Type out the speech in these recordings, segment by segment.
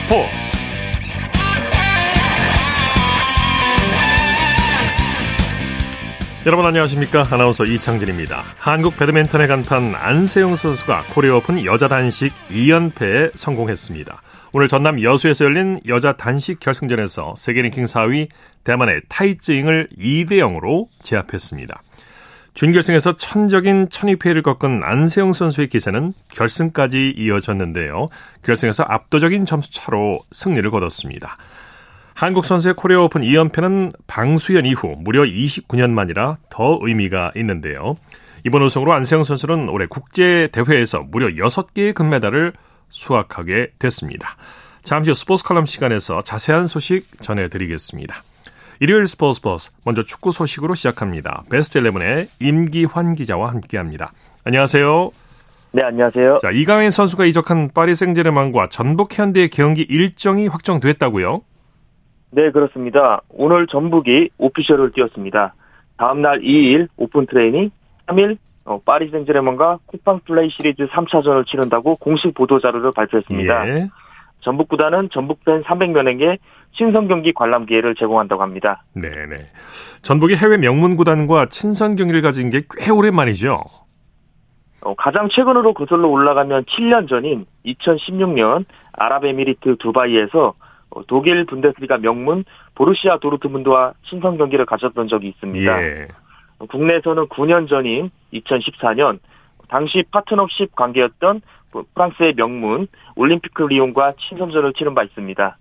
스포츠. 여러분 안녕하십니까? 아나운서 이창진입니다. 한국 배드민턴의 간판 안세영 선수가 코리아 오픈 여자 단식 2연패에 성공했습니다. 오늘 전남 여수에서 열린 여자 단식 결승전에서 세계 랭킹 4위 대만의 타이즈잉을 2대 0으로 제압했습니다 준결승에서 천적인 천위페이를 꺾은 안세영 선수의 기세는 결승까지 이어졌는데요. 결승에서 압도적인 점수 차로 승리를 거뒀습니다. 한국 선수의 코리아 오픈 2연패는 방수연 이후 무려 29년 만이라 더 의미가 있는데요. 이번 우승으로 안세영 선수는 올해 국제 대회에서 무려 6개의 금메달을 수확하게 됐습니다. 잠시 후 스포츠 칼럼 시간에서 자세한 소식 전해드리겠습니다. 일요일 스포츠 버스 먼저 축구 소식으로 시작합니다. 베스트 11의 임기환 기자와 함께합니다. 안녕하세요. 네, 안녕하세요. 자, 이강인 선수가 이적한 파리 생제르맹과 전북 현대의 경기 일정이 확정됐다고요? 네, 그렇습니다. 오늘 전북이 official을 띄웠습니다. 다음 달 2일 open training, 3일 어, 파리 생제르맹과 쿠팡 플레이 시리즈 3차전을 치른다고 공식 보도 자료를 발표했습니다. 예. 전북 구단은 전북 팬 300명에게 친선 경기 관람 기회를 제공한다고 합니다. 네 네. 전북이 해외 명문 구단과 친선 경기를 가진 게 꽤 오랜만이죠. 어, 가장 최근으로 거슬러 올라가면 7년 전인 2016년 아랍에미리트 두바이에서 어, 독일 분데스리가 명문 보르시아 도르트문드와 친선 경기를 가졌던 적이 있습니다. 예. 어, 국내에서는 9년 전인 2014년 당시 파트너십 관계였던 프랑스의 명문 올림피크 리옹과 친선전을 치른 바 있습니다.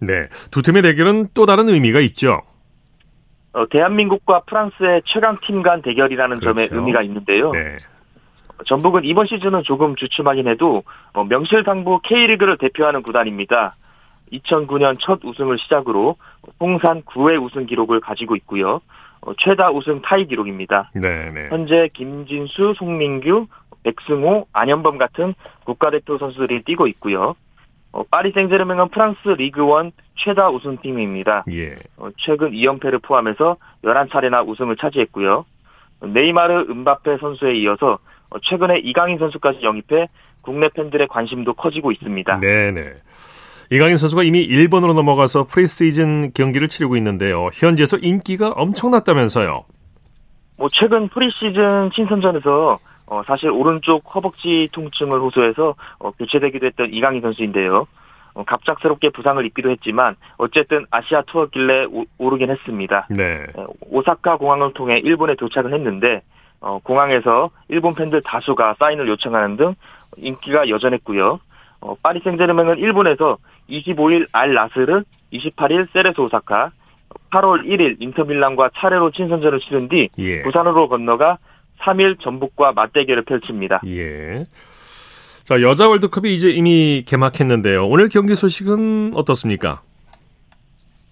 네, 두 팀의 대결은 또 다른 의미가 있죠. 어, 대한민국과 프랑스의 최강 팀 간 대결이라는 그렇죠. 점에 의미가 있는데요. 네. 전북은 이번 시즌은 조금 주춤하긴 해도 어, 명실상부 K리그를 대표하는 구단입니다. 2009년 첫 우승을 시작으로 통산 9회 우승 기록을 가지고 있고요. 어, 최다 우승 타이 기록입니다. 네네. 네. 현재 김진수, 송민규, 백승호, 안현범 같은 국가대표 선수들이 뛰고 있고요. 어, 파리 생제르맹은 프랑스 리그1 최다 우승팀입니다. 예. 어, 최근 2연패를 포함해서 11차례나 우승을 차지했고요. 네이마르 은바페 선수에 이어서 어, 최근에 이강인 선수까지 영입해 국내 팬들의 관심도 커지고 있습니다. 네네. 이강인 선수가 이미 일본으로 넘어가서 프리시즌 경기를 치르고 있는데요. 현지에서 인기가 엄청났다면서요. 뭐 최근 프리시즌 친선전에서 어, 사실 오른쪽 허벅지 통증을 호소해서 어, 교체되기도 했던 이강인 선수인데요. 어, 갑작스럽게 부상을 입기도 했지만 어쨌든 아시아 투어 길에 오, 르긴 했습니다. 네. 어, 오사카 공항을 통해 일본에 도착을 했는데 어, 공항에서 일본 팬들 다수가 사인을 요청하는 등 인기가 여전했고요. 어, 파리 생제르맹은 일본에서 25일 알 나스르, 28일 세레소 오사카, 8월 1일 인터밀란과 차례로 친선전을 치른 뒤 예. 부산으로 건너가 3일 전북과 맞대결을 펼칩니다. 예. 자, 여자 월드컵이 이제 이미 개막했는데요. 오늘 경기 소식은 어떻습니까?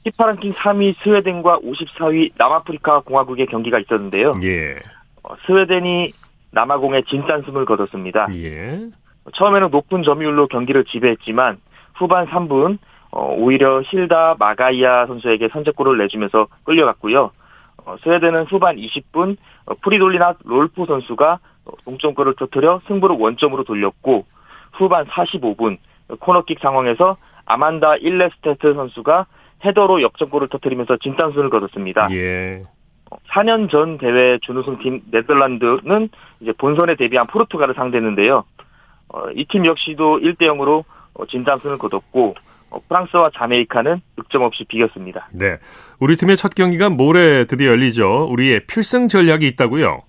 피파 랭킹 3위 스웨덴과 54위 남아프리카 공화국의 경기가 있었는데요. 예. 어, 스웨덴이 남아공의 진단승을 거뒀습니다. 예. 처음에는 높은 점유율로 경기를 지배했지만 후반 3분 어, 오히려 힐다 마가이아 선수에게 선제골을 내주면서 끌려갔고요. 어, 스웨덴은 후반 20분 어, 프리돌리나 롤푀 선수가 동점골을 터뜨려 승부를 원점으로 돌렸고 후반 45분 코너킥 상황에서 아만다 일레스테트 선수가 헤더로 역전골을 터뜨리면서 진땀승을 거뒀습니다. 예. 4년 전 대회 준우승 팀 네덜란드는 이제 본선에 데뷔한 포르투갈을 상대했는데요. 이 팀 역시도 1대 0으로 진단승을 거뒀고 어, 프랑스와 자메이카는 득점 없이 비겼습니다. 네. 우리 팀의 첫 경기가 모레 드디어 열리죠. 우리의 필승 전략이 있다고요?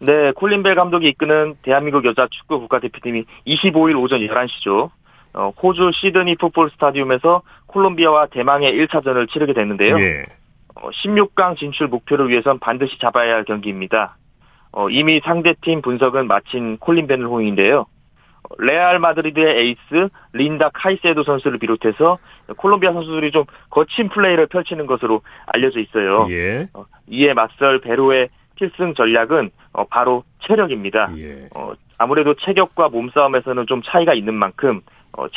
네, 콜린 벨 감독이 이끄는 대한민국 여자 축구 국가대표팀이 25일 오전 11시죠. 어, 호주 시드니 풋볼 스타디움에서 콜롬비아와 대망의 1차전을 치르게 됐는데요. 예. 어, 16강 진출 목표를 위해선 반드시 잡아야 할 경기입니다. 어, 이미 상대팀 분석은 마친 콜린 벨 호인데요. 레알 마드리드의 에이스 린다 카이세도 선수를 비롯해서 콜롬비아 선수들이 좀 거친 플레이를 펼치는 것으로 알려져 있어요. 예. 어, 이에 맞설 벨호의 필승 전략은 어, 바로 체력입니다. 예. 어, 아무래도 체격과 몸싸움에서는 좀 차이가 있는 만큼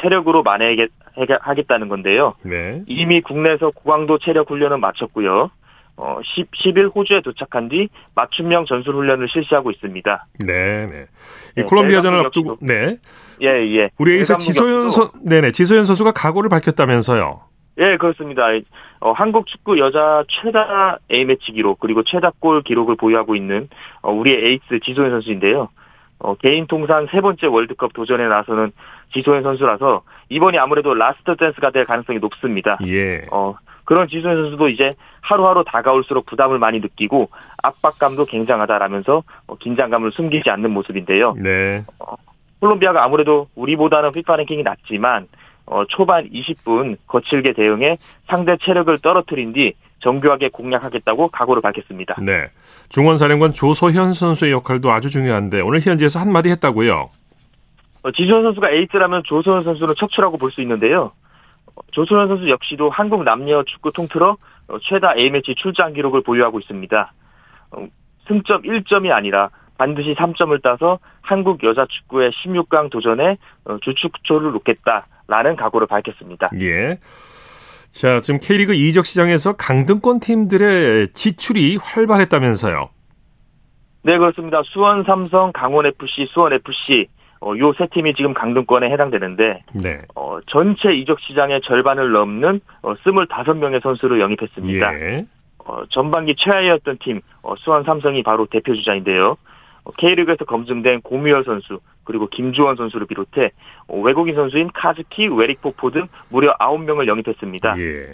체력으로 만회하겠다는 건데요. 네. 이미 국내에서 고강도 체력 훈련은 마쳤고요. 어, 10, 10일 호주에 도착한 뒤 맞춤형 전술 훈련을 실시하고 있습니다. 네, 네. 이 네, 콜롬비아전을 앞두고 네. 예, 예. 우리 에이스 지소연 선, 네 네, 지소연 선수가 각오를 밝혔다면서요. 예, 그렇습니다. 어, 한국 축구 여자 최다 A매치 기록 그리고 최다 골 기록을 보유하고 있는 어, 우리의 에이스 지소연 선수인데요. 어, 개인 통산 세 번째 월드컵 도전에 나서는 지소연 선수라서 이번이 아무래도 라스트 댄스가 될 가능성이 높습니다. 예. 어, 그런 지소연 선수도 이제 하루하루 다가올수록 부담을 많이 느끼고 압박감도 굉장하다라면서 어, 긴장감을 숨기지 않는 모습인데요. 네. 어, 콜롬비아가 아무래도 우리보다는 피파 랭킹이 낮지만 어, 초반 20분 거칠게 대응해 상대 체력을 떨어뜨린 뒤 정교하게 공략하겠다고 각오를 밝혔습니다. 네. 중원사령관 조소현 선수의 역할도 아주 중요한데 오늘 현지에서 한마디 했다고요? 어, 지소현 선수가 에이스라면 조소현 선수는 척추라고 볼 수 있는데요. 어, 조소현 선수 역시도 한국 남녀 축구 통틀어 어, 최다 A매치 출장 기록을 보유하고 있습니다. 어, 승점 1점이 아니라 반드시 3점을 따서 한국 여자 축구의 16강 도전에 어, 주축초를 놓겠다. 라는 각오를 밝혔습니다. 예. 자, 지금 K리그 이적 시장에서 강등권 팀들의 지출이 활발했다면서요. 네, 그렇습니다. 수원 삼성, 강원 FC, 수원 FC 어, 요 세 팀이 지금 강등권에 해당되는데 네. 어, 전체 이적 시장의 절반을 넘는 어, 25명의 선수를 영입했습니다. 예. 어, 전반기 최하위였던 팀 어, 수원 삼성이 바로 대표 주자인데요. 어, K리그에서 검증된 고미열 선수 그리고 김주원 선수를 비롯해 어, 외국인 선수인 카즈키, 웨릭포포 등 무려 9명을 영입했습니다. 예.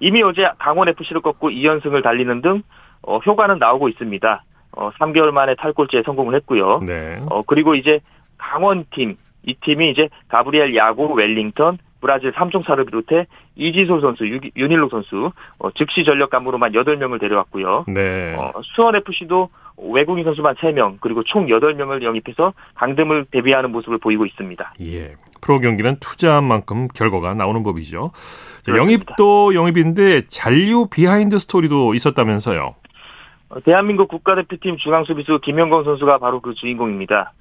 이미 어제 강원FC를 꺾고 2연승을 달리는 등 어, 효과는 나오고 있습니다. 어, 3개월 만에 탈꼴찌에 성공을 했고요. 네. 어, 그리고 이제 강원팀, 이 팀이 이제 가브리엘 야고, 웰링턴, 브라질 삼총사를 비롯해 이지솔 선수, 유, 윤일록 선수, 어, 즉시 전력감으로만 8명을 데려왔고요. 네. 어, 수원FC도 외국인 선수만 3명, 그리고 총 8명을 영입해서 강등을 대비하는 모습을 보이고 있습니다. 예. 프로 경기는 투자한 만큼 결과가 나오는 법이죠. 자, 영입도 영입인데 잔류 비하인드 스토리도 있었다면서요. 어, 대한민국 국가대표팀 중앙수비수 김영권 선수가 바로 그 주인공입니다.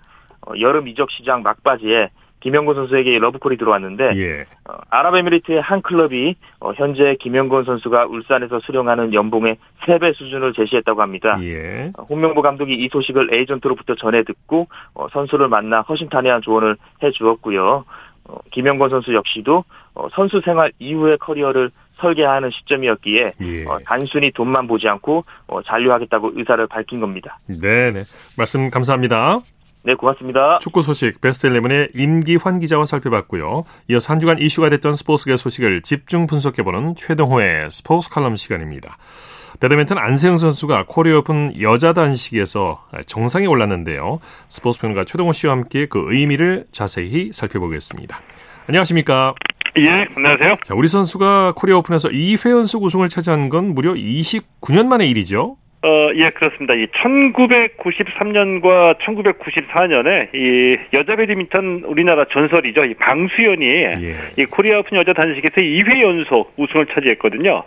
어, 여름 이적 시장 막바지에 김영권 선수에게 러브콜이 들어왔는데 예. 어, 아랍에미리트의 한 클럽이 어, 현재 김영권 선수가 울산에서 수령하는 연봉의 3배 수준을 제시했다고 합니다. 예. 어, 홍명보 감독이 이 소식을 에이전트로부터 전해 듣고 어, 선수를 만나 허심탄회한 조언을 해 주었고요. 어, 김영권 선수 역시도 어, 선수 생활 이후의 커리어를 설계하는 시점이었기에 예. 어, 단순히 돈만 보지 않고 어, 잔류하겠다고 의사를 밝힌 겁니다. 네, 네. 말씀 감사합니다. 네, 고맙습니다. 축구 소식 베스트 11의 임기환 기자와 살펴봤고요. 이어서 한 주간 이슈가 됐던 스포츠계 소식을 집중 분석해보는 최동호의 스포츠 칼럼 시간입니다. 배드민턴 안세영 선수가 코리아 오픈 여자 단식에서 정상에 올랐는데요. 스포츠 평론가 최동호 씨와 함께 그 의미를 자세히 살펴보겠습니다. 안녕하십니까? 예, 안녕하세요. 자, 우리 선수가 코리아 오픈에서 2회 연속 우승을 차지한 건 무려 29년 만의 일이죠. 어, 예, 그렇습니다. 이 1993년과 1994년에 이 여자 배드민턴 우리나라 전설이죠. 이 방수연이 예. 이 코리아 오픈 여자 단식에서 2회 연속 우승을 차지했거든요.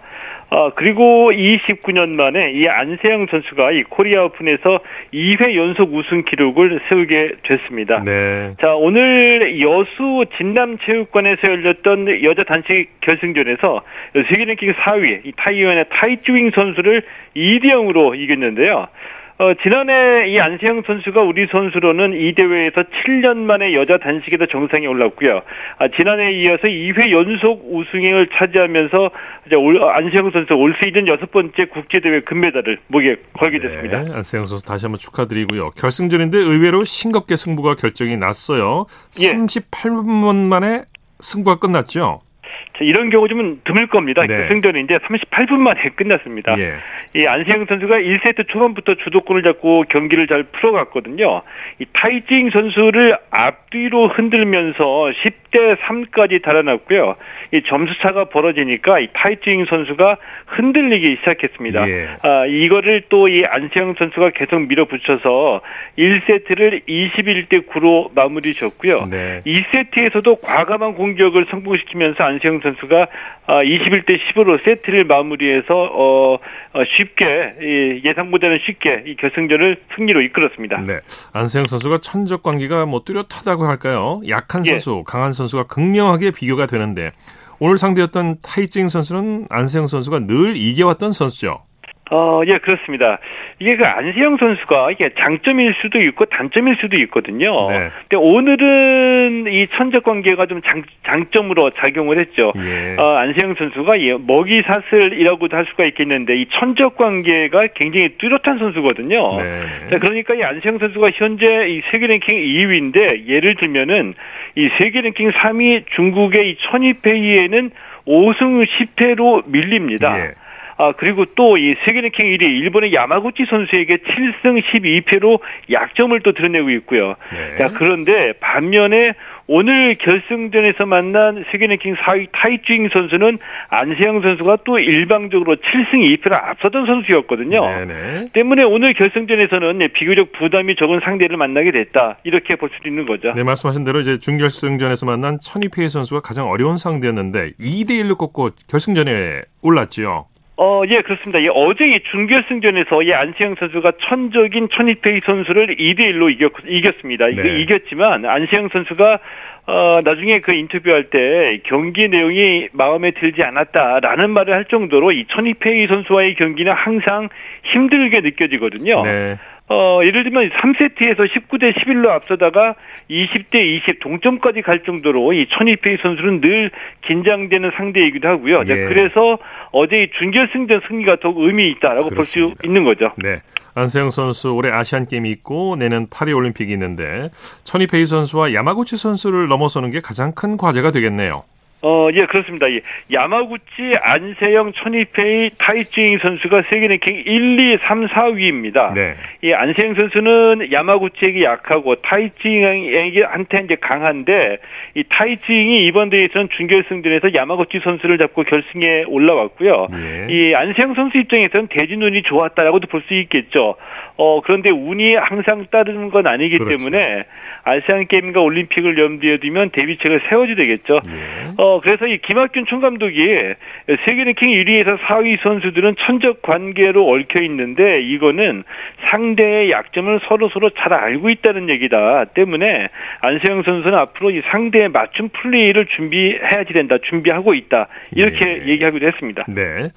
어, 그리고 29년 만에 이 안세영 선수가 이 코리아 오픈에서 2회 연속 우승 기록을 세우게 됐습니다. 네. 자, 오늘 여수 진남체육관에서 열렸던 여자 단식 결승전에서 세계 랭킹 4위 이 타이완의 타이쭈잉 선수를 2대 0으로 이겼는데요. 어, 지난해 이 안세영 선수가 우리 선수로는 이 대회에서 7년 만에 여자 단식에서 정상에 올랐고요. 아, 지난해에 이어서 2회 연속 우승을 차지하면서 이제 올, 안세영 선수 올 시즌 여섯 번째 국제대회 금메달을 목에 걸게 됐습니다. 네, 안세영 선수 다시 한번 축하드리고요. 결승전인데 의외로 싱겁게 승부가 결정이 났어요. 예. 38분 만에 승부가 끝났죠. 자, 이런 경우 좀 드물 겁니다. 네. 결승전인데 38분 만에 끝났습니다. 예. 이 안세영 선수가 1세트 초반부터 주도권을 잡고 경기를 잘 풀어갔거든요. 이 타이징 선수를 앞뒤로 흔들면서 10대 3까지 달아났고요. 이 점수 차가 벌어지니까 이 타이징 선수가 흔들리기 시작했습니다. 예. 아, 이거를 또 이 안세영 선수가 계속 밀어붙여서 1세트를 21대 9로 마무리 졌고요. 네. 2세트에서도 과감한 공격을 성공시키면서 안세영 선수 가 21대 10으로 세트를 마무리해서 어, 어, 쉽게 예상보다는 쉽게 이 결승전을 승리로 이끌었습니다. 네. 안세영 선수가 천적 관계가 뭐 뚜렷하다고 할까요? 약한 예. 선수, 강한 선수가 극명하게 비교가 되는데 오늘 상대였던 타이징 선수는 안세영 선수가 늘 이겨왔던 선수죠. 어, 예, 그렇습니다. 이게 그 안세영 선수가 이게 장점일 수도 있고 단점일 수도 있거든요. 네. 근데 오늘은 이 천적 관계가 좀 장, 장점으로 작용을 했죠. 예. 어, 안세영 선수가 예, 먹이 사슬이라고도 할 수가 있겠는데 이 천적 관계가 굉장히 뚜렷한 선수거든요. 네. 자, 그러니까 이 안세영 선수가 현재 이 세계 랭킹 2위인데 예를 들면은 이 세계 랭킹 3위 중국의 이 천이페이에는 5승 10패로 밀립니다. 예. 아, 그리고 또 이 세계랭킹 1위 일본의 야마구치 선수에게 7승 12패로 약점을 또 드러내고 있고요. 네. 자, 그런데 반면에 오늘 결승전에서 만난 세계랭킹 4위 타이주잉 선수는 안세영 선수가 또 일방적으로 7승 2패를 앞서던 선수였거든요. 네네. 때문에 오늘 결승전에서는 비교적 부담이 적은 상대를 만나게 됐다. 이렇게 볼 수도 있는 거죠. 네, 말씀하신 대로 이제 준결승전에서 만난 천이페이 선수가 가장 어려운 상대였는데 2대 1로 꺾고 결승전에 올랐지요. 어, 예, 그렇습니다. 예, 어제 이 준결승전에서 이 안시영 선수가 천적인 천이페이 선수를 2대1로 이겼, 이겼습니다. 네. 이겼지만 안시영 선수가 어, 나중에 그 인터뷰할 때 경기 내용이 마음에 들지 않았다라는 말을 할 정도로 이 천이페이 선수와의 경기는 항상 힘들게 느껴지거든요. 네. 어, 예를 들면 3세트에서 19대 11로 앞서다가 20대 20 동점까지 갈 정도로 이 천이페이 선수는 늘 긴장되는 상대이기도 하고요. 예. 그래서 어제 이 준결승전 승리가 더욱 의미 있다라고 볼 수 있는 거죠. 네. 안세영 선수 올해 아시안 게임이 있고 내년 파리 올림픽이 있는데 천이페이 선수와 야마구치 선수를 넘어서는 게 가장 큰 과제가 되겠네요. 어, 예, 그렇습니다. 예. 야마구치, 안세영, 천이페이, 타이징 선수가 세계 랭킹 1, 2, 3, 4위입니다. 네. 이 안세영 선수는 야마구치에게 약하고 타이징에게 한테 이제 강한데 이 타이징이 이번 대회에서는 준결승전에서 야마구치 선수를 잡고 결승에 올라왔고요. 예. 이 안세영 선수 입장에서는 대진운이 좋았다라고도 볼 수 있겠죠. 어, 그런데 운이 항상 따르는 건 아니기 그렇죠. 때문에 아시안 게임과 올림픽을 염두에 두면 대비책을 세워야 되겠죠. 예. 어, 그래서 이 김학균 총감독이 세계 랭킹 1위에서 4위 선수들은 천적 관계로 얽혀 있는데 이거는 상대의 약점을 서로 서로 잘 알고 있다는 얘기다 때문에 안세영 선수는 앞으로 이 상대의 맞춤 플레이를 준비해야지 된다. 준비하고 있다. 이렇게 예. 얘기하기도 했습니다. 네.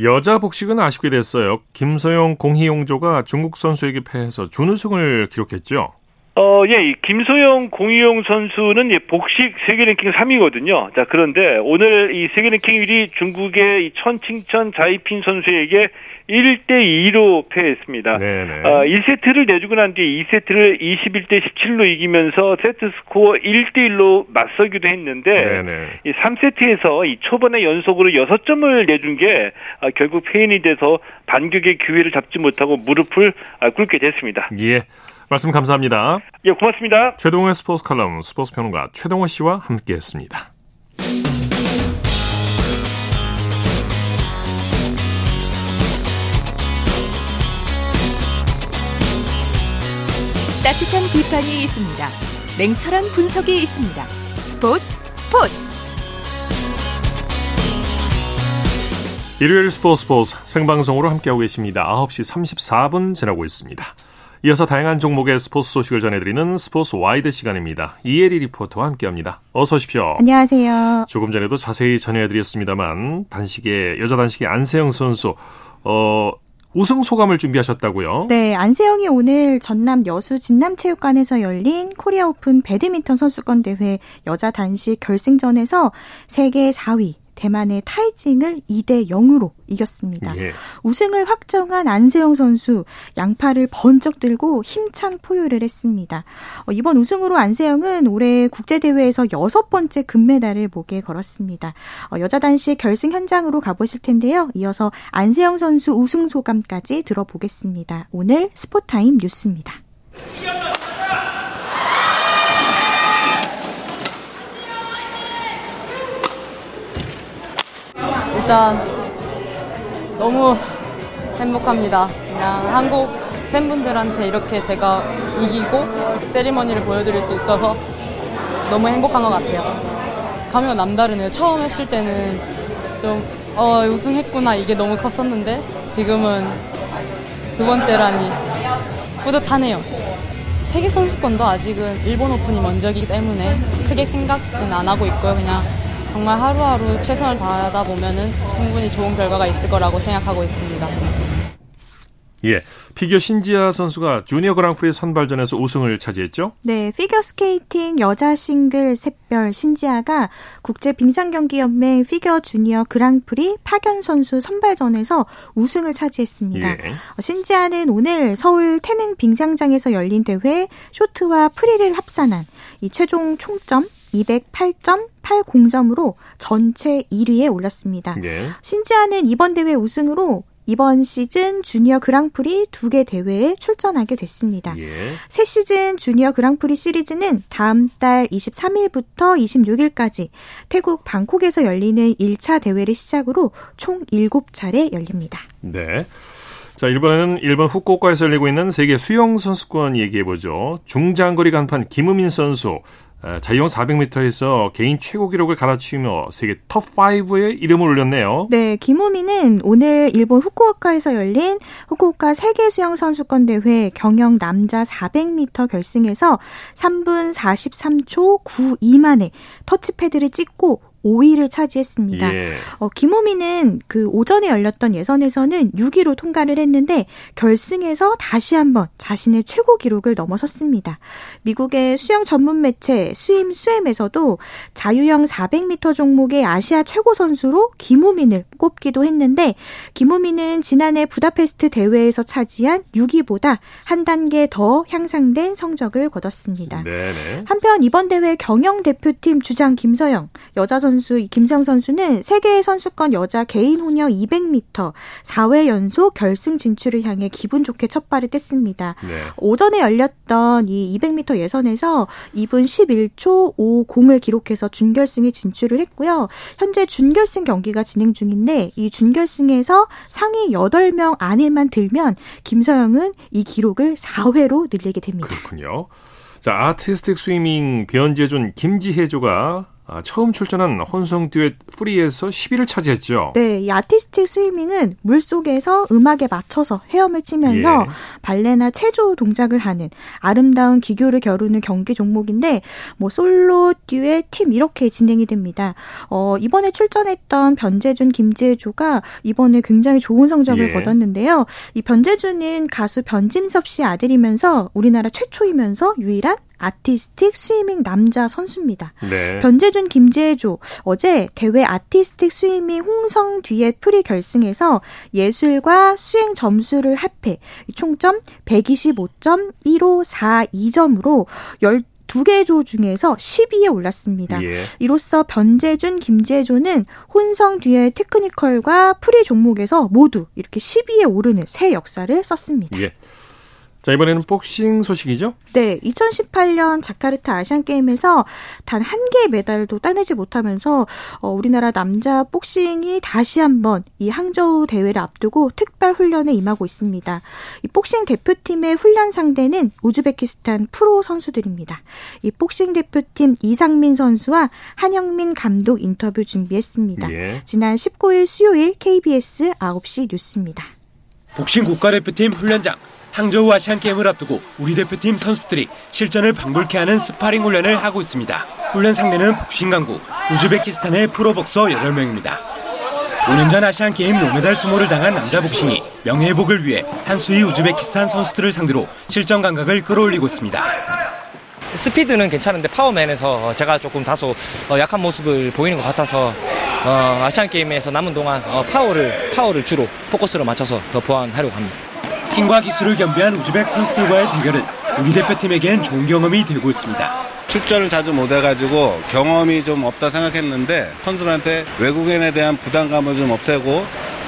여자 복식은 아쉽게 됐어요. 김서영 공희용조가 중국 선수에게 패해서 준우승을 기록했죠. 어, 예, 김소영, 공희용 선수는 예, 복식 세계 랭킹 3위거든요. 자, 그런데 오늘 이 세계 랭킹 1위 중국의 이 천칭천 자이핀 선수에게 1대 2로 패했습니다. 네네. 어, 1세트를 내주고 난 뒤에 2세트를 21대 17로 이기면서 세트 스코어 1대 1로 맞서기도 했는데 네네. 이 3세트에서 이 초반에 연속으로 6점을 내준 게 아, 결국 패인이 돼서 반격의 기회를 잡지 못하고 무릎을 아, 꿇게 됐습니다. 예. 말씀 감사합니다. 예, 고맙습니다. 최동호의 스포츠 칼럼 스포츠 평론가 최동호 씨와 함께했습니다. 따뜻한 비판이 있습니다. 냉철한 분석이 있습니다. 스포츠 스포츠. 일요일 스포츠 스포츠 생방송으로 함께하고 계십니다. 9시 34분 지나고 있습니다. 이어서 다양한 종목의 스포츠 소식을 전해드리는 스포츠 와이드 시간입니다. 이혜리 리포터와 함께합니다. 어서 오십시오. 안녕하세요. 조금 전에도 자세히 전해드렸습니다만 단식의 여자 단식의 안세영 선수 어 우승 소감을 준비하셨다고요? 네, 안세영이 오늘 전남 여수 진남체육관에서 열린 코리아 오픈 배드민턴 선수권 대회 여자 단식 결승전에서 세계 4위 대만의 타이징을 2대 0으로 이겼습니다. 예. 우승을 확정한 안세영 선수 양팔을 번쩍 들고 힘찬 포효를 했습니다. 어, 이번 우승으로 안세영은 올해 국제대회에서 여섯 번째 금메달을 목에 걸었습니다. 어, 여자 단식 결승 현장으로 가보실 텐데요. 이어서 안세영 선수 우승 소감까지 들어보겠습니다. 오늘 스포타임 뉴스입니다. 일단 너무 행복합니다. 그냥 한국 팬분들한테 이렇게 제가 이기고 세리머니를 보여드릴 수 있어서 너무 행복한 것 같아요. 감회가 남다르네요. 처음 했을 때는 좀, 어, 우승했구나 이게 너무 컸었는데 지금은 두 번째라니 뿌듯하네요. 세계 선수권도 아직은 일본 오픈이 먼저이기 때문에 크게 생각은 안 하고 있고요. 그냥 정말 하루하루 최선을 다하다 보면은 충분히 좋은 결과가 있을 거라고 생각하고 있습니다. 예. 피겨 신지아 선수가 주니어 그랑프리 선발전에서 우승을 차지했죠? 네, 피겨 스케이팅 여자 싱글 샛별 신지아가 국제 빙상 경기 연맹 피겨 주니어 그랑프리 파견 선수 선발전에서 우승을 차지했습니다. 예. 신지아는 오늘 서울 태릉 빙상장에서 열린 대회 쇼트와 프리를 합산한 이 최종 총점 208.80점으로 전체 1위에 올랐습니다. 예. 신지아는 이번 대회 우승으로 이번 시즌 주니어 그랑프리 두 개 대회에 출전하게 됐습니다. 예. 새 시즌 주니어 그랑프리 시리즈는 다음 달 23일부터 26일까지 태국 방콕에서 열리는 1차 대회를 시작으로 총 7차례 열립니다. 네. 자, 이번에는 일본 후쿠오카에서 열리고 있는 세계 수영 선수권 얘기해 보죠. 중장거리 간판 김우민 선수 자유형 400m에서 개인 최고 기록을 갈아치우며 세계 top5에 이름을 올렸네요. 네, 김우미는 오늘 일본 후쿠오카에서 열린 후쿠오카 세계 수영 선수권 대회 경영 남자 400m 결승에서 3분 43초 92 만에 터치패드를 찍고 5위를 차지했습니다. 예. 어, 김호미는 그 오전에 열렸던 예선에서는 6위로 통과를 했는데 결승에서 다시 한번 자신의 최고 기록을 넘어섰습니다. 미국의 수영 전문 매체 스임 스엠에서도 자유형 400m 종목의 아시아 최고 선수로 김우민을 꼽기도 했는데 김우민은 지난해 부다페스트 대회에서 차지한 6위보다 한 단계 더 향상된 성적을 거뒀습니다. 네네. 한편 이번 대회 경영 대표팀 주장 김서영 여자 선수 김성 선수는 세계 선수권 여자 개인 혼영 200m 4회 연속 결승 진출을 향해 기분 좋게 첫 발을 뗐습니다. 네. 오전에 열렸던 이 200m 예선에서 2분 11초 50을 기록해서 준결승에 진출을 했고요. 현재 준결승 경기가 진행 중인데 이 준결승에서 상위 8명 안에만 들면 김서영은 이 기록을 4회로 늘리게 됩니다. 그렇군요. 자, 아티스틱 스위밍 변재준 김지혜 조가 아, 처음 출전한 혼성 듀엣 프리에서 10위를 차지했죠. 네, 이 아티스틱 스위밍은 물 속에서 음악에 맞춰서 헤엄을 치면서 예. 발레나 체조 동작을 하는 아름다운 기교를 겨루는 경기 종목인데 뭐 솔로, 듀엣, 팀 이렇게 진행이 됩니다. 어, 이번에 출전했던 변재준, 김지혜 조가 이번에 굉장히 좋은 성적을 예. 거뒀는데요. 이 변재준은 가수 변진섭 씨 아들이면서 우리나라 최초이면서 유일한 아티스틱 스위밍 남자 선수입니다. 네. 변재준, 김지혜 조 어제 대회 아티스틱 스위밍 혼성 듀엣 프리 결승에서 예술과 수행 점수를 합해 총점 125.1542점으로 12개 조 중에서 10위에 올랐습니다. 예. 이로써 변재준, 김지혜 조는 혼성 듀엣 technical과 프리 종목에서 모두 이렇게 10위에 오르는 새 역사를 썼습니다. 예. 자, 이번에는 복싱 소식이죠? 네, 2018년 자카르타 아시안 게임에서 단 한 개의 메달도 따내지 못하면서 어, 우리나라 남자 복싱이 다시 한번 이 항저우 대회를 앞두고 특별 훈련에 임하고 있습니다. 이 복싱 대표팀의 훈련 상대는 우즈베키스탄 프로 선수들입니다. 이 복싱 대표팀 이상민 선수와 한영민 감독 인터뷰 준비했습니다. 예. 지난 19일 수요일 KBS 9시 뉴스입니다. 복싱 국가대표팀 훈련장 항저우 아시안 게임을 앞두고 우리 대표팀 선수들이 실전을 방불케 하는 스파링 훈련을 하고 있습니다. 훈련 상대는 복싱 강국 우즈베키스탄의 프로복서 8명입니다. 5년 전 아시안 게임 노메달 수모를 당한 남자 복싱이 명예회복을 위해 한 수 위 우즈베키스탄 선수들을 상대로 실전 감각을 끌어올리고 있습니다. 스피드는 괜찮은데 파워 면에서 제가 조금 다소 어, 약한 모습을 보이는 것 같아서 어, 아시안 게임에서 남은 동안 어, 파워를 파워를 주로 포커스로 맞춰서 더 보완하려고 합니다. 힘과 기술을 겸비한 우즈벡 선수들과의 대결은 우리 대표팀에겐 좋은 경험이 되고 있습니다. 출전을 자주 못 해가지고 경험이 좀 없다 생각했는데 선수들한테 외국인에 대한 부담감을 좀 없애고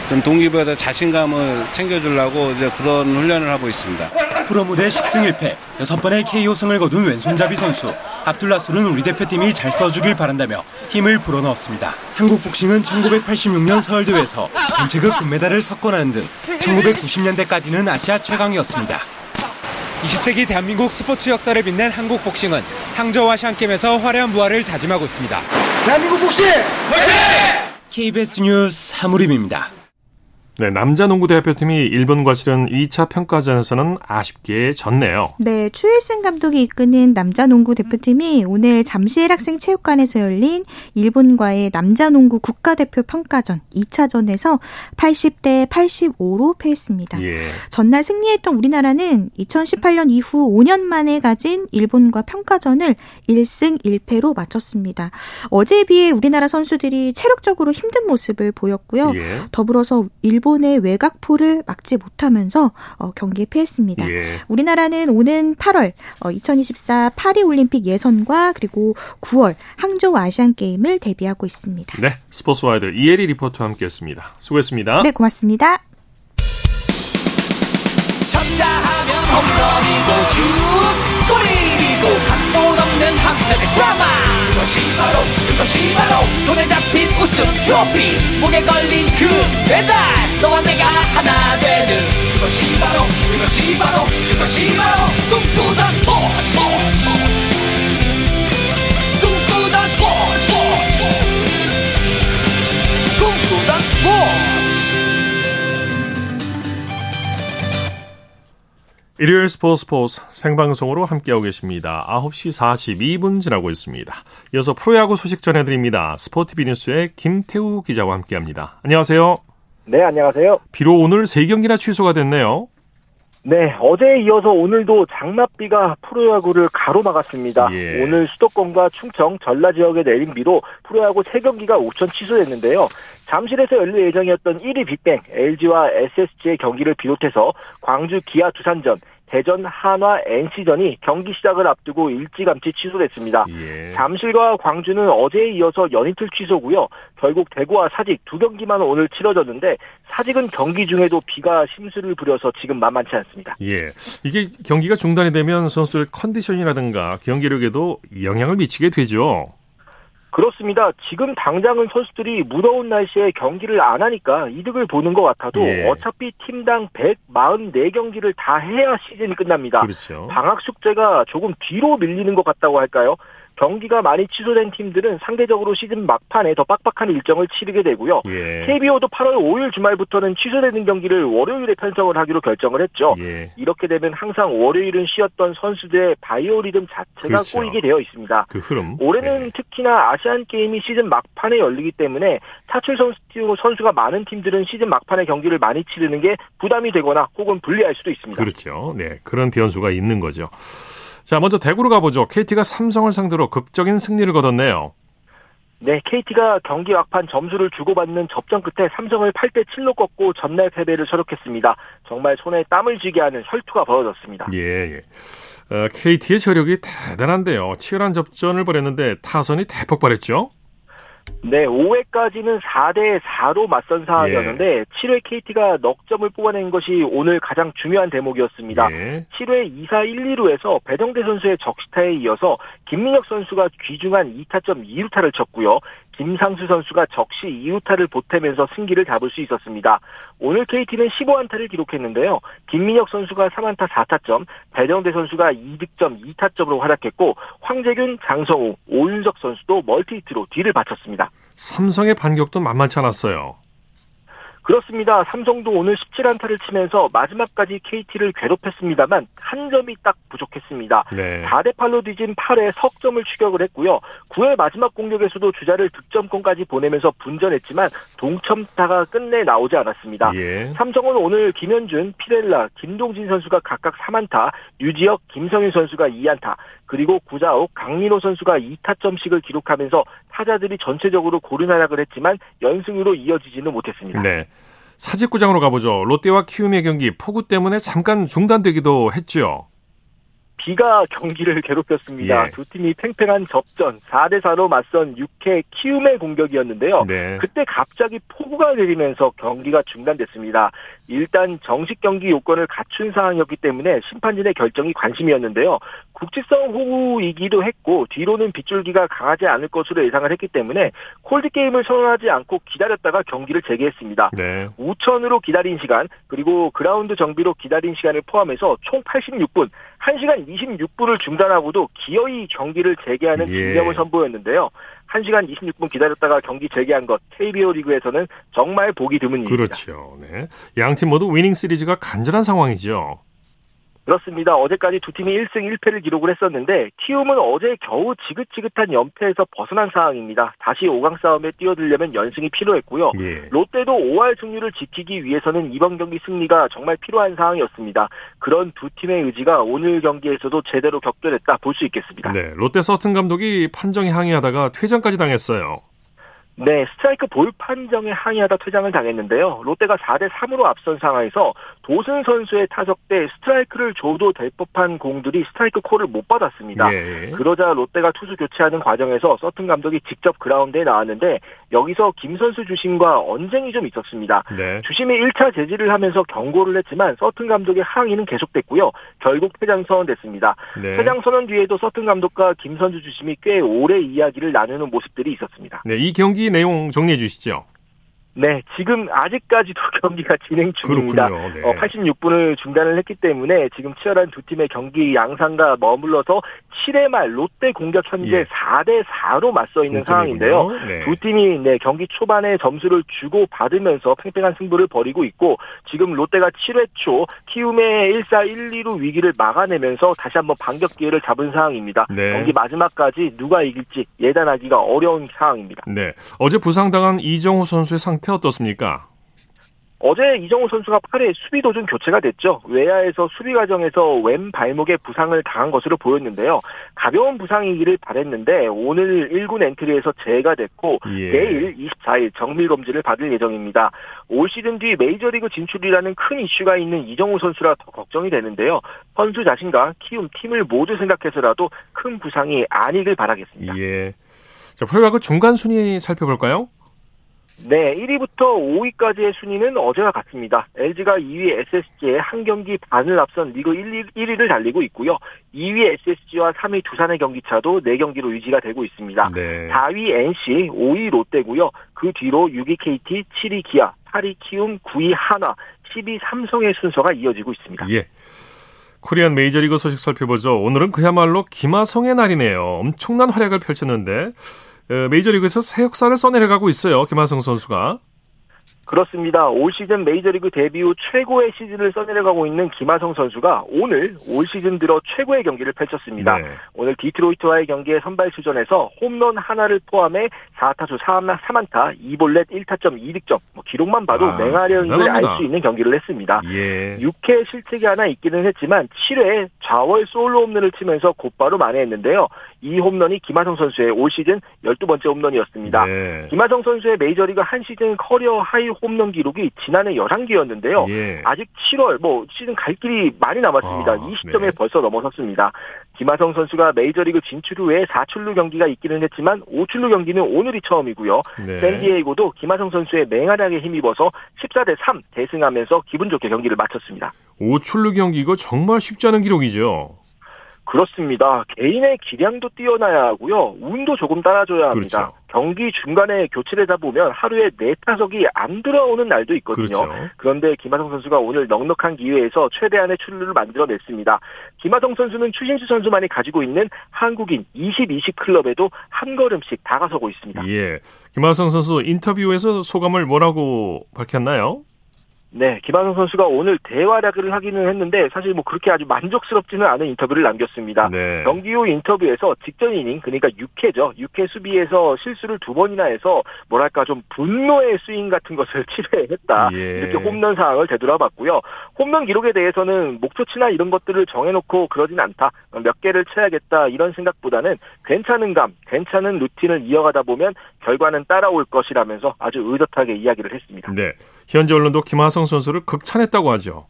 좀 동기부여해서 자신감을 챙겨주려고 이제 그런 훈련을 하고 있습니다. 프로 무대 10승 1패, 6번의 KO승을 거둔 왼손잡이 선수 압둘라술은 우리 대표팀이 잘 써주길 바란다며 힘을 불어넣었습니다. 한국 복싱은 1986년 서울대회에서 전체급 금메달을 석권하는 등 1990년대까지는 아시아 최강이었습니다. 20세기 대한민국 스포츠 역사를 빛낸 한국 복싱은 항저우 아시안게임에서 화려한 부활을 다짐하고 있습니다. 대한민국 복싱 화이팅! KBS 뉴스 하무림입니다. 네, 남자 농구 대표팀이 일본과 치른 2차 평가전에서는 아쉽게 졌네요. 네, 추일승 감독이 이끄는 남자 농구 대표팀이 오늘 잠실 학생 체육관에서 열린 일본과의 남자 농구 국가대표 평가전 2차전에서 80대 85로 패했습니다. 예. 전날 승리했던 우리나라는 2018년 이후 5년 만에 가진 일본과 평가전을 1승 1패로 마쳤습니다. 어제에 비해 우리나라 선수들이 체력적으로 힘든 모습을 보였고요. 예. 더불어서 일본 일본의 외곽포를 막지 못하면서 어, 경기에 패했습니다. 예. 우리나라는 오는 8월 어, 2024 파리 올림픽 예선과 그리고 9월 항저우 아시안 게임을 대비하고 있습니다. 네, 스포츠와이드 이혜리 리포터와 함께했습니다. 수고했습니다. 네, 고맙습니다. 쳤다 하면 홈런이고 슛 없는 한편의 드라마. 그것이 바로 그것이 바로 손에 잡힌 우승 트로피. 목에 걸린 그 배달. 너와 내가 하나 되는 그것이 바로 그것이 바로 그것이 바로. 꿈 일요일 스포츠 스포츠 생방송으로 함께하고 계십니다. 9시 42분 지나고 있습니다. 이어서 프로야구 소식 전해드립니다. 스포티비 뉴스의 김태우 기자와 함께합니다. 안녕하세요. 네, 안녕하세요. 비록 오늘 3경기나 취소가 됐네요. 네, 어제에 이어서 오늘도 장맛비가 프로야구를 가로막았습니다. 예. 오늘 수도권과 충청, 전라 지역에 내린 비로 프로야구 3경기가 우천 취소됐는데요. 잠실에서 열릴 예정이었던 1위 빅뱅, LG와 SSG의 경기를 비롯해서 광주 기아 두산전, 대전 한화 NC전이 경기 시작을 앞두고 일찌감치 취소됐습니다. 예. 잠실과 광주는 어제에 이어서 연이틀 취소고요. 결국 대구와 사직 두 경기만 오늘 치러졌는데 사직은 경기 중에도 비가 심수를 부려서 지금 만만치 않습니다. 예. 이게 경기가 중단이 되면 선수들 컨디션이라든가 경기력에도 영향을 미치게 되죠. 그렇습니다. 지금 당장은 선수들이 무더운 날씨에 경기를 안 하니까 이득을 보는 것 같아도 예. 어차피 팀당 144경기를 다 해야 시즌이 끝납니다. 그렇죠. 방학 숙제가 조금 뒤로 밀리는 것 같다고 할까요? 경기가 많이 취소된 팀들은 상대적으로 시즌 막판에 더 빡빡한 일정을 치르게 되고요. 예. KBO도 8월 5일 주말부터는 취소되는 경기를 월요일에 편성을 하기로 결정을 했죠. 예. 이렇게 되면 항상 월요일은 쉬었던 선수들의 바이오리듬 자체가 그렇죠. 꼬이게 되어 있습니다. 그 흐름. 올해는 예. 특히나 아시안 게임이 시즌 막판에 열리기 때문에 타출 선수, 선수 가 많은 팀들은 시즌 막판에 경기를 많이 치르는 게 부담이 되거나 혹은 불리할 수도 있습니다. 그렇죠. 네. 그런 변수가 있는 거죠. 자, 먼저 대구로 가보죠. KT가 삼성을 상대로 극적인 승리를 거뒀네요. 네, KT가 경기 막판 점수를 주고받는 접전 끝에 삼성을 8대 7로 꺾고 전날 패배를 서력했습니다. 정말 손에 땀을 쥐게 하는 혈투가 벌어졌습니다. 예, 예. 어, KT의 저력이 대단한데요. 치열한 접전을 벌였는데 타선이 대폭발했죠? 네, 5회까지는 4대 4로 맞선 상황이었는데 예. 7회 KT가 넉 점을 뽑아낸 것이 오늘 가장 중요한 대목이었습니다. 예. 7회 2사 1, 2루에서 배정대 선수의 적시타에 이어서 김민혁 선수가 귀중한 2타점 2루타를 쳤고요. 김상수 선수가 적시 2루타를 보태면서 승기를 잡을 수 있었습니다. 오늘 KT는 15안타를 기록했는데요. 김민혁 선수가 3안타 4타점, 배정대 선수가 2득점 2타점으로 활약했고 황재균, 장성우, 오윤석 선수도 멀티히트로 뒤를 바쳤습니다. 삼성의 반격도 만만치 않았어요. 그렇습니다. 삼성도 오늘 17안타를 치면서 마지막까지 KT를 괴롭혔습니다만 한 점이 딱 부족했습니다. 네. 4대 8로 뒤진 8회 석점을 추격을 했고요. 9회 마지막 공격에서도 주자를 득점권까지 보내면서 분전했지만 동점타가 끝내 나오지 않았습니다. 예. 삼성은 오늘 김현준, 피렐라, 김동진 선수가 각각 3안타, 유지혁, 김성윤 선수가 2안타, 그리고 구자욱, 강민호 선수가 2타점씩을 기록하면서 타자들이 전체적으로 고르나락을 했지만 연승으로 이어지지는 못했습니다. 네. 사직구장으로 가보죠. 롯데와 키움의 경기 폭우 때문에 잠깐 중단되기도 했죠. 비가 경기를 괴롭혔습니다. 예. 두 팀이 팽팽한 접전 4대 4로 맞선 6회 키움의 공격이었는데요. 네. 그때 갑자기 폭우가 내리면서 경기가 중단됐습니다. 일단 정식 경기 요건을 갖춘 상황이었기 때문에 심판진의 결정이 관심이었는데요. 국지성 호우이기도 했고 뒤로는 빗줄기가 강하지 않을 것으로 예상을 했기 때문에 콜드 게임을 선언하지 않고 기다렸다가 경기를 재개했습니다. 네. 우천으로 기다린 시간 그리고 그라운드 정비로 기다린 시간을 포함해서 총 86분 1시간 26분을 중단하고도 기어이 경기를 재개하는 예. 진영을 선보였는데요. 1시간 26분 기다렸다가 경기 재개한 것 KBO 리그에서는 정말 보기 드문 일입니다. 그렇죠. 네. 양팀 모두 위닝 시리즈가 간절한 상황이죠. 그렇습니다. 어제까지 두 팀이 1승 1패를 기록을 했었는데 키움은 어제 겨우 지긋지긋한 연패에서 벗어난 상황입니다. 다시 5강 싸움에 뛰어들려면 연승이 필요했고요. 예. 롯데도 5할 승률을 지키기 위해서는 이번 경기 승리가 정말 필요한 상황이었습니다. 그런 두 팀의 의지가 오늘 경기에서도 제대로 격돌했다 볼 수 있겠습니다. 네, 롯데 서튼 감독이 판정에 항의하다가 퇴장까지 당했어요. 네, 스트라이크 볼 판정에 항의하다 퇴장을 당했는데요. 롯데가 4대 3으로 앞선 상황에서 도승 선수의 타석 때 스트라이크를 줘도 될 법한 공들이 스트라이크 콜을 못 받았습니다. 예. 그러자 롯데가 투수 교체하는 과정에서 서튼 감독이 직접 그라운드에 나왔는데 여기서 김 선수 주심과 언쟁이 좀 있었습니다. 네. 주심이 1차 제지를 하면서 경고를 했지만 서튼 감독의 항의는 계속됐고요. 결국 퇴장 선언됐습니다. 네. 퇴장 선언 뒤에도 서튼 감독과 김 선수 주심이 꽤 오래 이야기를 나누는 모습들이 있었습니다. 네, 이 경기 내용 정리해 주시죠. 네, 지금 아직까지도 경기가 진행 중입니다. 네. 어, 86분을 중단을 했기 때문에 지금 치열한 두 팀의 경기 양상과 머물러서 7회 말 롯데 공격 현재 예. 4대 4로 맞서 있는 상황인데요. 네. 두 팀이 네, 경기 초반에 점수를 주고 받으면서 팽팽한 승부를 벌이고 있고 지금 롯데가 7회 초 키움의 1사 1, 2로 위기를 막아내면서 다시 한번 반격 기회를 잡은 상황입니다. 네. 경기 마지막까지 누가 이길지 예단하기가 어려운 상황입니다. 네. 어제 부상당한 이정호 선수의 상태 상태 어떻습니까? 어제 이정우 선수가 8회 수비 도중 교체가 됐죠. 외야에서 수비 과정에서 왼 발목에 부상을 당한 것으로 보였는데요. 가벼운 부상이기를 바랬는데 오늘 1군 엔트리에서 재가 됐고 예. 내일 24일 정밀 검진을 받을 예정입니다. 올 시즌 뒤 메이저리그 진출이라는 큰 이슈가 있는 이정우 선수라 더 걱정이 되는데요. 선수 자신과 키움 팀을 모두 생각해서라도 큰 부상이 아니길 바라겠습니다. 예. 자, 프로야구 중간 순위 살펴볼까요? 네, 1위부터 5위까지의 순위는 어제와 같습니다. LG가 2위 SSG에 한 경기 반을 앞선 리그 1위, 1위를 달리고 있고요. 2위 SSG와 3위 두산의 경기 차도 4경기로 유지가 되고 있습니다. 네. 4위 NC, 5위 롯데고요. 그 뒤로 6위 KT, 7위 기아, 8위 키움, 9위 하나, 10위 삼성의 순서가 이어지고 있습니다. 예. 코리안 메이저리그 소식 살펴보죠. 오늘은 그야말로 김하성의 날이네요. 엄청난 활약을 펼쳤는데 어, 메이저리그에서 새 역사를 써내려가고 있어요. 김하성 선수가. 그렇습니다. 올 시즌 메이저리그 데뷔 후 최고의 시즌을 써내려가고 있는 김하성 선수가 오늘 올 시즌 들어 최고의 경기를 펼쳤습니다. 네. 오늘 디트로이트와의 경기에 선발 출전해서 홈런 하나를 포함해 4타수 3안타 2볼넷 1타점 2득점 뭐 기록만 봐도 아, 맹활약을 알 수 있는 경기를 했습니다. 예. 6회 실책이 하나 있기는 했지만 7회에 좌월 솔로 홈런을 치면서 곧바로 만회했는데요. 이 홈런이 김하성 선수의 올 시즌 12번째 홈런이었습니다. 네. 김하성 선수의 메이저리그 한 시즌 career high 홈런 기록이 지난해 11개였는데요. 예. 아직 7월 뭐 시즌 갈 길이 많이 남았습니다. 아, 이 시점에 네. 벌써 넘어섰습니다. 김하성 선수가 메이저리그 진출 후에 4출루 경기가 있기는 했지만 5출루 경기는 오늘이 처음이고요. 네. 샌디에이고도 김하성 선수의 맹활약에 힘입어서 14대 3 대승하면서 기분 좋게 경기를 마쳤습니다. 5출루 경기 이거 정말 쉽지 않은 기록이죠. 그렇습니다. 개인의 기량도 뛰어나야 하고요. 운도 조금 따라줘야 합니다. 그렇죠. 경기 중간에 교체되다 보면 하루에 네 타석이 안 들어오는 날도 있거든요. 그렇죠. 그런데 김하성 선수가 오늘 넉넉한 기회에서 최대한의 출루를 만들어냈습니다. 김하성 선수는 추신수 선수만이 가지고 있는 한국인 20-20 클럽에도 한 걸음씩 다가서고 있습니다. 예. 김하성 선수 인터뷰에서 소감을 뭐라고 밝혔나요? 네, 김한성 선수가 오늘 대활약을 하기는 했는데 사실 뭐 그렇게 아주 만족스럽지는 않은 인터뷰를 남겼습니다. 네. 경기 후 인터뷰에서 직전 이닝 그러니까 6회죠. 6회 수비에서 실수를 두 번이나 해서 뭐랄까 좀 분노의 스윙 같은 것을 치료했다. 예. 이렇게 홈런 상황을 되돌아봤고요. 홈런 기록에 대해서는 목표치나 이런 것들을 정해놓고 그러진 않다. 몇 개를 쳐야겠다 이런 생각보다는 괜찮은 감, 괜찮은 루틴을 이어가다 보면 결과는 따라올 것이라면서 아주 의젓하게 이야기를 했습니다. 네, 현재 언론도 김하성 이하성 선수를 극찬했다고 하죠.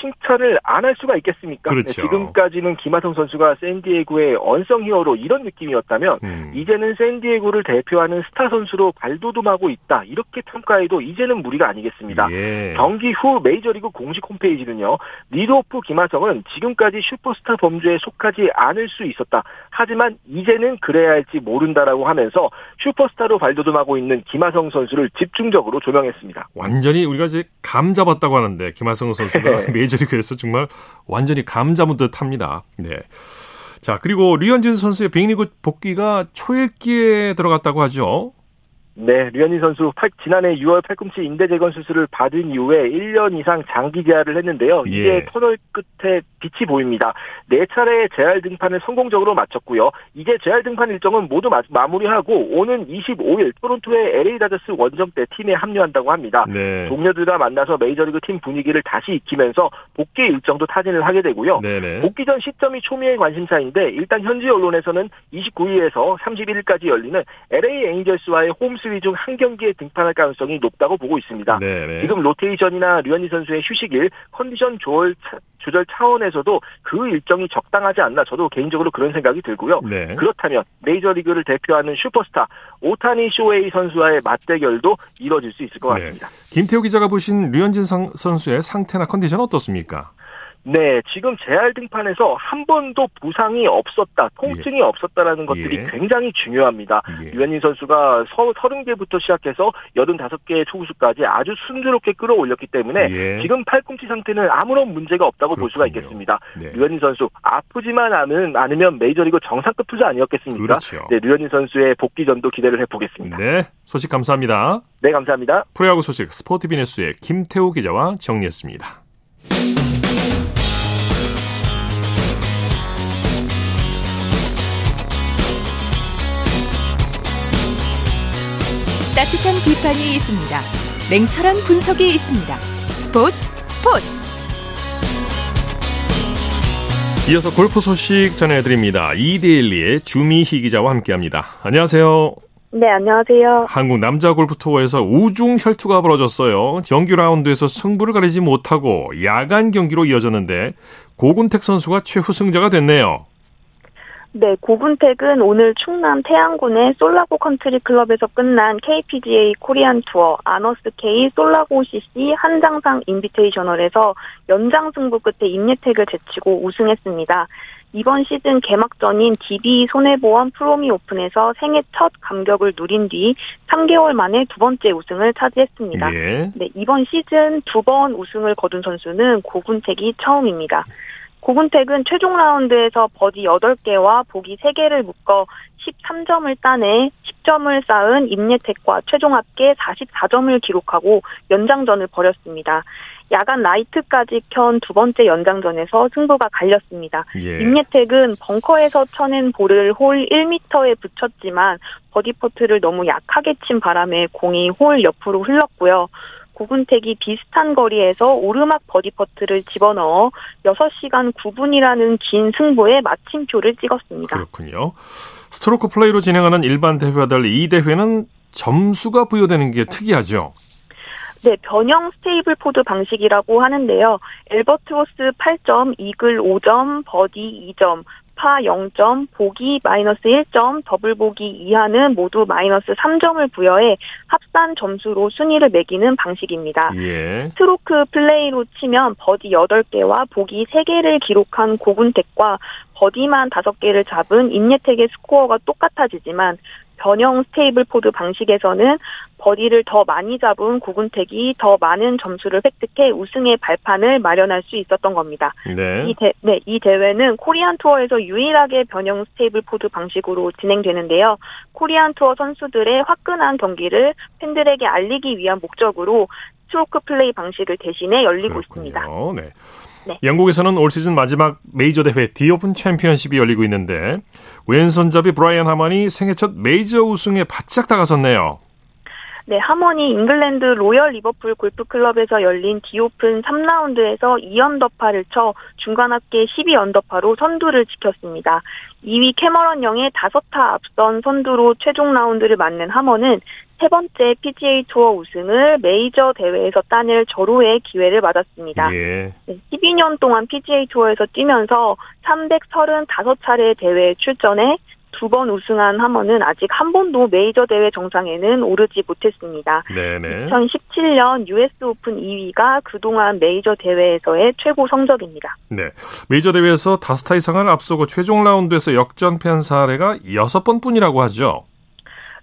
칭찬을 안 할 수가 있겠습니까? 그렇죠. 네, 지금까지는 김하성 선수가 샌디에고의 unsung hero 이런 느낌이었다면 음. 이제는 샌디에고를 대표하는 스타 선수로 발돋움하고 있다. 이렇게 평가해도 이제는 무리가 아니겠습니다. 예. 경기 후 메이저리그 공식 홈페이지는요. 리드오프 김하성은 지금까지 슈퍼스타 범주에 속하지 않을 수 있었다. 하지만 이제는 그래야 할지 모른다라고 하면서 슈퍼스타로 발돋움하고 있는 김하성 선수를 집중적으로 조명했습니다. 완전히 우리가 이제 감 잡았다고 하는데 김하성 선수가 메이저 리그에서 정말 완전히 감 잡은 듯 합니다. 네. 자, 그리고 류현진 선수의 빅리그 복귀가 초읽기에 들어갔다고 하죠. 네, 류현진 선수 팔, 지난해 6월 팔꿈치 인대 재건 수술을 받은 이후에 1년 이상 장기 재활을 했는데요. 예. 이제 터널 끝에 빛이 보입니다. 네 차례 재활 등판을 성공적으로 마쳤고요. 이제 재활 등판 일정은 모두 마, 무리하고 오는 25일 토론토의 LA 다저스 원정 때 팀에 합류한다고 합니다. 네. 동료들과 만나서 메이저리그 팀 분위기를 다시 익히면서 복귀 일정도 타진을 하게 되고요. 네네. 복귀 전 시점이 초미의 관심사인데 일단 현지 언론에서는 29일에서 31일까지 열리는 LA 에인절스와의 홈 시리즈 중 한 경기에 등판할 가능성이 높다고 보고 있습니다. 네네. 지금 로테이션이나 류현진 선수의 휴식일, 컨디션 조절, 조절 차원에서도 그 일정이 적당하지 않나 저도 개인적으로 그런 생각이 들고요. 네. 그렇다면 메이저리그를 대표하는 슈퍼스타 오타니 쇼헤이 선수와의 맞대결도 이뤄질 수 있을 것 네. 같습니다. 네. 김태호 기자가 보신 류현진 선수의 상태나 컨디션 어떻습니까? 네, 지금 재활 등판에서 한 번도 부상이 없었다, 통증이 예. 없었다라는 것들이 예. 굉장히 중요합니다. 예. 류현진 선수가 서, 30개부터 시작해서 85개의 투구수까지 아주 순조롭게 끌어올렸기 때문에 예. 지금 팔꿈치 상태는 아무런 문제가 없다고 그렇군요. 볼 수가 있겠습니다. 네. 류현진 선수 아프지만 않은, 않으면 메이저리그 정상급 투자 아니었겠습니까? 그렇죠. 네, 류현진 선수의 복귀전도 기대를 해보겠습니다. 네, 소식 감사합니다. 네, 감사합니다. 프로야구 소식 스포티비네스의 김태우 기자와 정리했습니다. 따뜻한 비판이 있습니다. 냉철한 분석이 있습니다. 스포츠 스포츠. 이어서 골프 소식 전해드립니다. 이데일리의 주미희 기자와 함께합니다. 안녕하세요. 네, 안녕하세요. 한국 남자 골프 투어에서 우중 혈투가 벌어졌어요. 정규 라운드에서 승부를 가리지 못하고 야간 경기로 이어졌는데 고군택 선수가 최후 승자가 됐네요. 네, 고군택은 오늘 충남 태안군의 솔라고 컨트리 클럽에서 끝난 KPGA 코리안 투어 아너스 K 솔라고 CC 한장상 인비테이셔널에서 연장 승부 끝에 임예택을 제치고 우승했습니다. 이번 시즌 개막전인 DB 손해보험 프로미 오픈에서 생애 첫 감격을 누린 뒤 3개월 만에 두 번째 우승을 차지했습니다. 예. 네, 이번 시즌 두 번 우승을 거둔 선수는 고군택이 처음입니다. 고군택은 최종 라운드에서 버디 8개와 보기 3개를 묶어 13점을 따내 10점을 쌓은 임예택과 최종 합계 44점을 기록하고 연장전을 벌였습니다. 야간 라이트까지 켠 두 번째 연장전에서 승부가 갈렸습니다. 예. 임예택은 벙커에서 쳐낸 볼을 홀 1m에 붙였지만 버디 퍼트를 너무 약하게 친 바람에 공이 홀 옆으로 흘렀고요. 고군택이 비슷한 거리에서 오르막 버디 퍼트를 집어넣어 6시간 9분이라는 긴 승부에 마침표를 찍었습니다. 그렇군요. 스트로크 플레이로 진행하는 일반 대회와 달리 이 대회는 점수가 부여되는 게 특이하죠. 네, 변형 스테이블 포드 방식이라고 하는데요. 알바트로스 8점, 이글 5점, 버디 2점, 파 0점, 보기 마이너스 1점, 더블 보기 이하는 모두 마이너스 3점을 부여해 합산 점수로 순위를 매기는 방식입니다. 예. 스트로크 플레이로 치면 버디 8개와 보기 3개를 기록한 고군택과 버디만 5개를 잡은 임예택의 스코어가 똑같아지지만 변형 스테이블 포드 방식에서는 버디를 더 많이 잡은 고군택이 더 많은 점수를 획득해 우승의 발판을 마련할 수 있었던 겁니다. 네. 이, 대, 네, 이 대회는 코리안 투어에서 유일하게 변형 스테이블 포드 방식으로 진행되는데요. 코리안 투어 선수들의 화끈한 경기를 팬들에게 알리기 위한 목적으로 스트로크 플레이 방식을 대신해 열리고 그렇군요. 있습니다. 네. 네. 영국에서는 올 시즌 마지막 메이저 대회 디오픈 챔피언십이 열리고 있는데 왼손잡이 브라이언 하먼이 생애 첫 메이저 우승에 바짝 다가섰네요. 네, 하먼이 잉글랜드 로열 리버풀 골프클럽에서 열린 디오픈 3라운드에서 2언더파를 쳐 중간 합계 12언더파로 선두를 지켰습니다. 2위 캐머런 영에 5타 앞선 선두로 최종 라운드를 맞는 하먼은 세 번째 PGA 투어 우승을 메이저 대회에서 따낼 절호의 기회를 맞았습니다. 예. 12년 동안 PGA 투어에서 뛰면서 335차례 대회에 출전해 두 번 우승한 하먼은 아직 한 번도 메이저 대회 정상에는 오르지 못했습니다. 네네. 2017년 US 오픈 2위가 그동안 메이저 대회에서의 최고 성적입니다. 네. 메이저 대회에서 다섯 타 이상을 앞서고 최종 라운드에서 역전패한 사례가 여섯 번뿐이라고 하죠.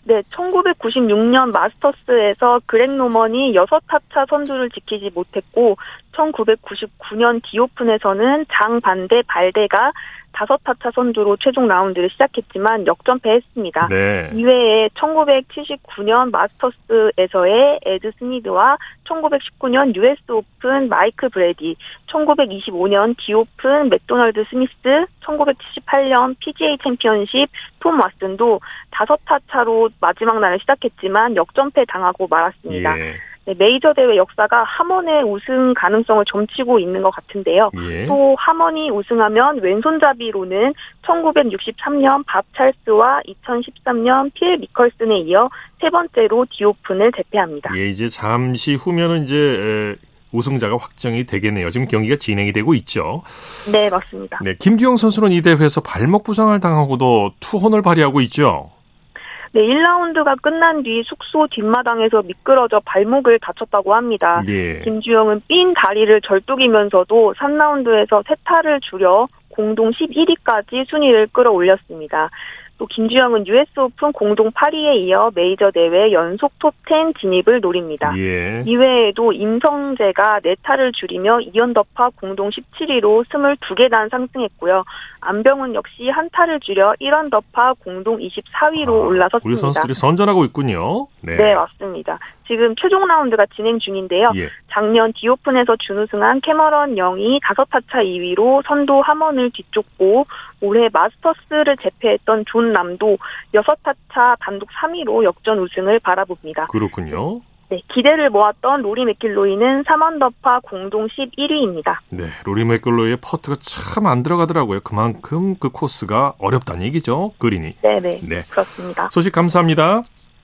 네, 1996년 마스터스에서 그렉 노먼이 여섯 타차 선두를 지키지 못했고 1999년 디오픈에서는 장 방 드 벨드가 다섯 타 차 선두로 최종 라운드를 시작했지만 역전패했습니다. 네. 이외에 1979년 마스터스에서의 에드 스니드와 1919년 US 오픈 마이크 브레디, 1925년 디오픈 맥도널드 스미스, 1978년 PGA 챔피언십 톰 왓슨도 다섯 타 차로 마지막 날을 시작했지만 역전패 당하고 말았습니다. 예. 네, 메이저 대회 역사가 하몬의 우승 가능성을 점치고 있는 것 같은데요. 예. 또 하몬이 우승하면 왼손잡이로는 1963년 밥 찰스와 2013년 필 미컬슨에 이어 세 번째로 디오픈을 대패합니다. 예, 이제 잠시 후면은 이제 우승자가 확정이 되겠네요. 지금 경기가 진행이 되고 있죠. 네, 맞습니다. 네, 김주영 선수는 이 대회에서 발목 부상을 당하고도 투혼을 발휘하고 있죠. 네, 1라운드가 끝난 뒤 숙소 뒷마당에서 미끄러져 발목을 다쳤다고 합니다. 예. 김주영은 삔 다리를 절뚝이면서도 3라운드에서 세타를 줄여 공동 11위까지 순위를 끌어올렸습니다. 또 김주영은 US 오픈 공동 8위에 이어 메이저 대회 연속 톱10 진입을 노립니다. 예. 이외에도 임성재가 네타를 줄이며 이연더파 공동 17위로 22계단 상승했고요. 안병훈 역시 한 타를 줄여 1언더파 공동 24위로 아, 올라섰습니다. 우리 선수들이 선전하고 있군요. 네. 네, 맞습니다. 지금 최종 라운드가 진행 중인데요. 예. 작년 디오픈에서 준우승한 캐머런 영이 5타차 2위로 선두 하먼을 뒤쫓고 올해 마스터스를 제패했던 존 람도 6타차 단독 3위로 역전 우승을 바라봅니다. 그렇군요. 네, 기대를 모았던 로리 매킬로이는 3언더파 공동 11위입니다. 네, 로리 맥길로이의 퍼트가 참 안 들어가더라고요. 그만큼 그 코스가 어렵다는 얘기죠, 그린이. 네네, 네. 그렇습니다. 소식 감사합니다.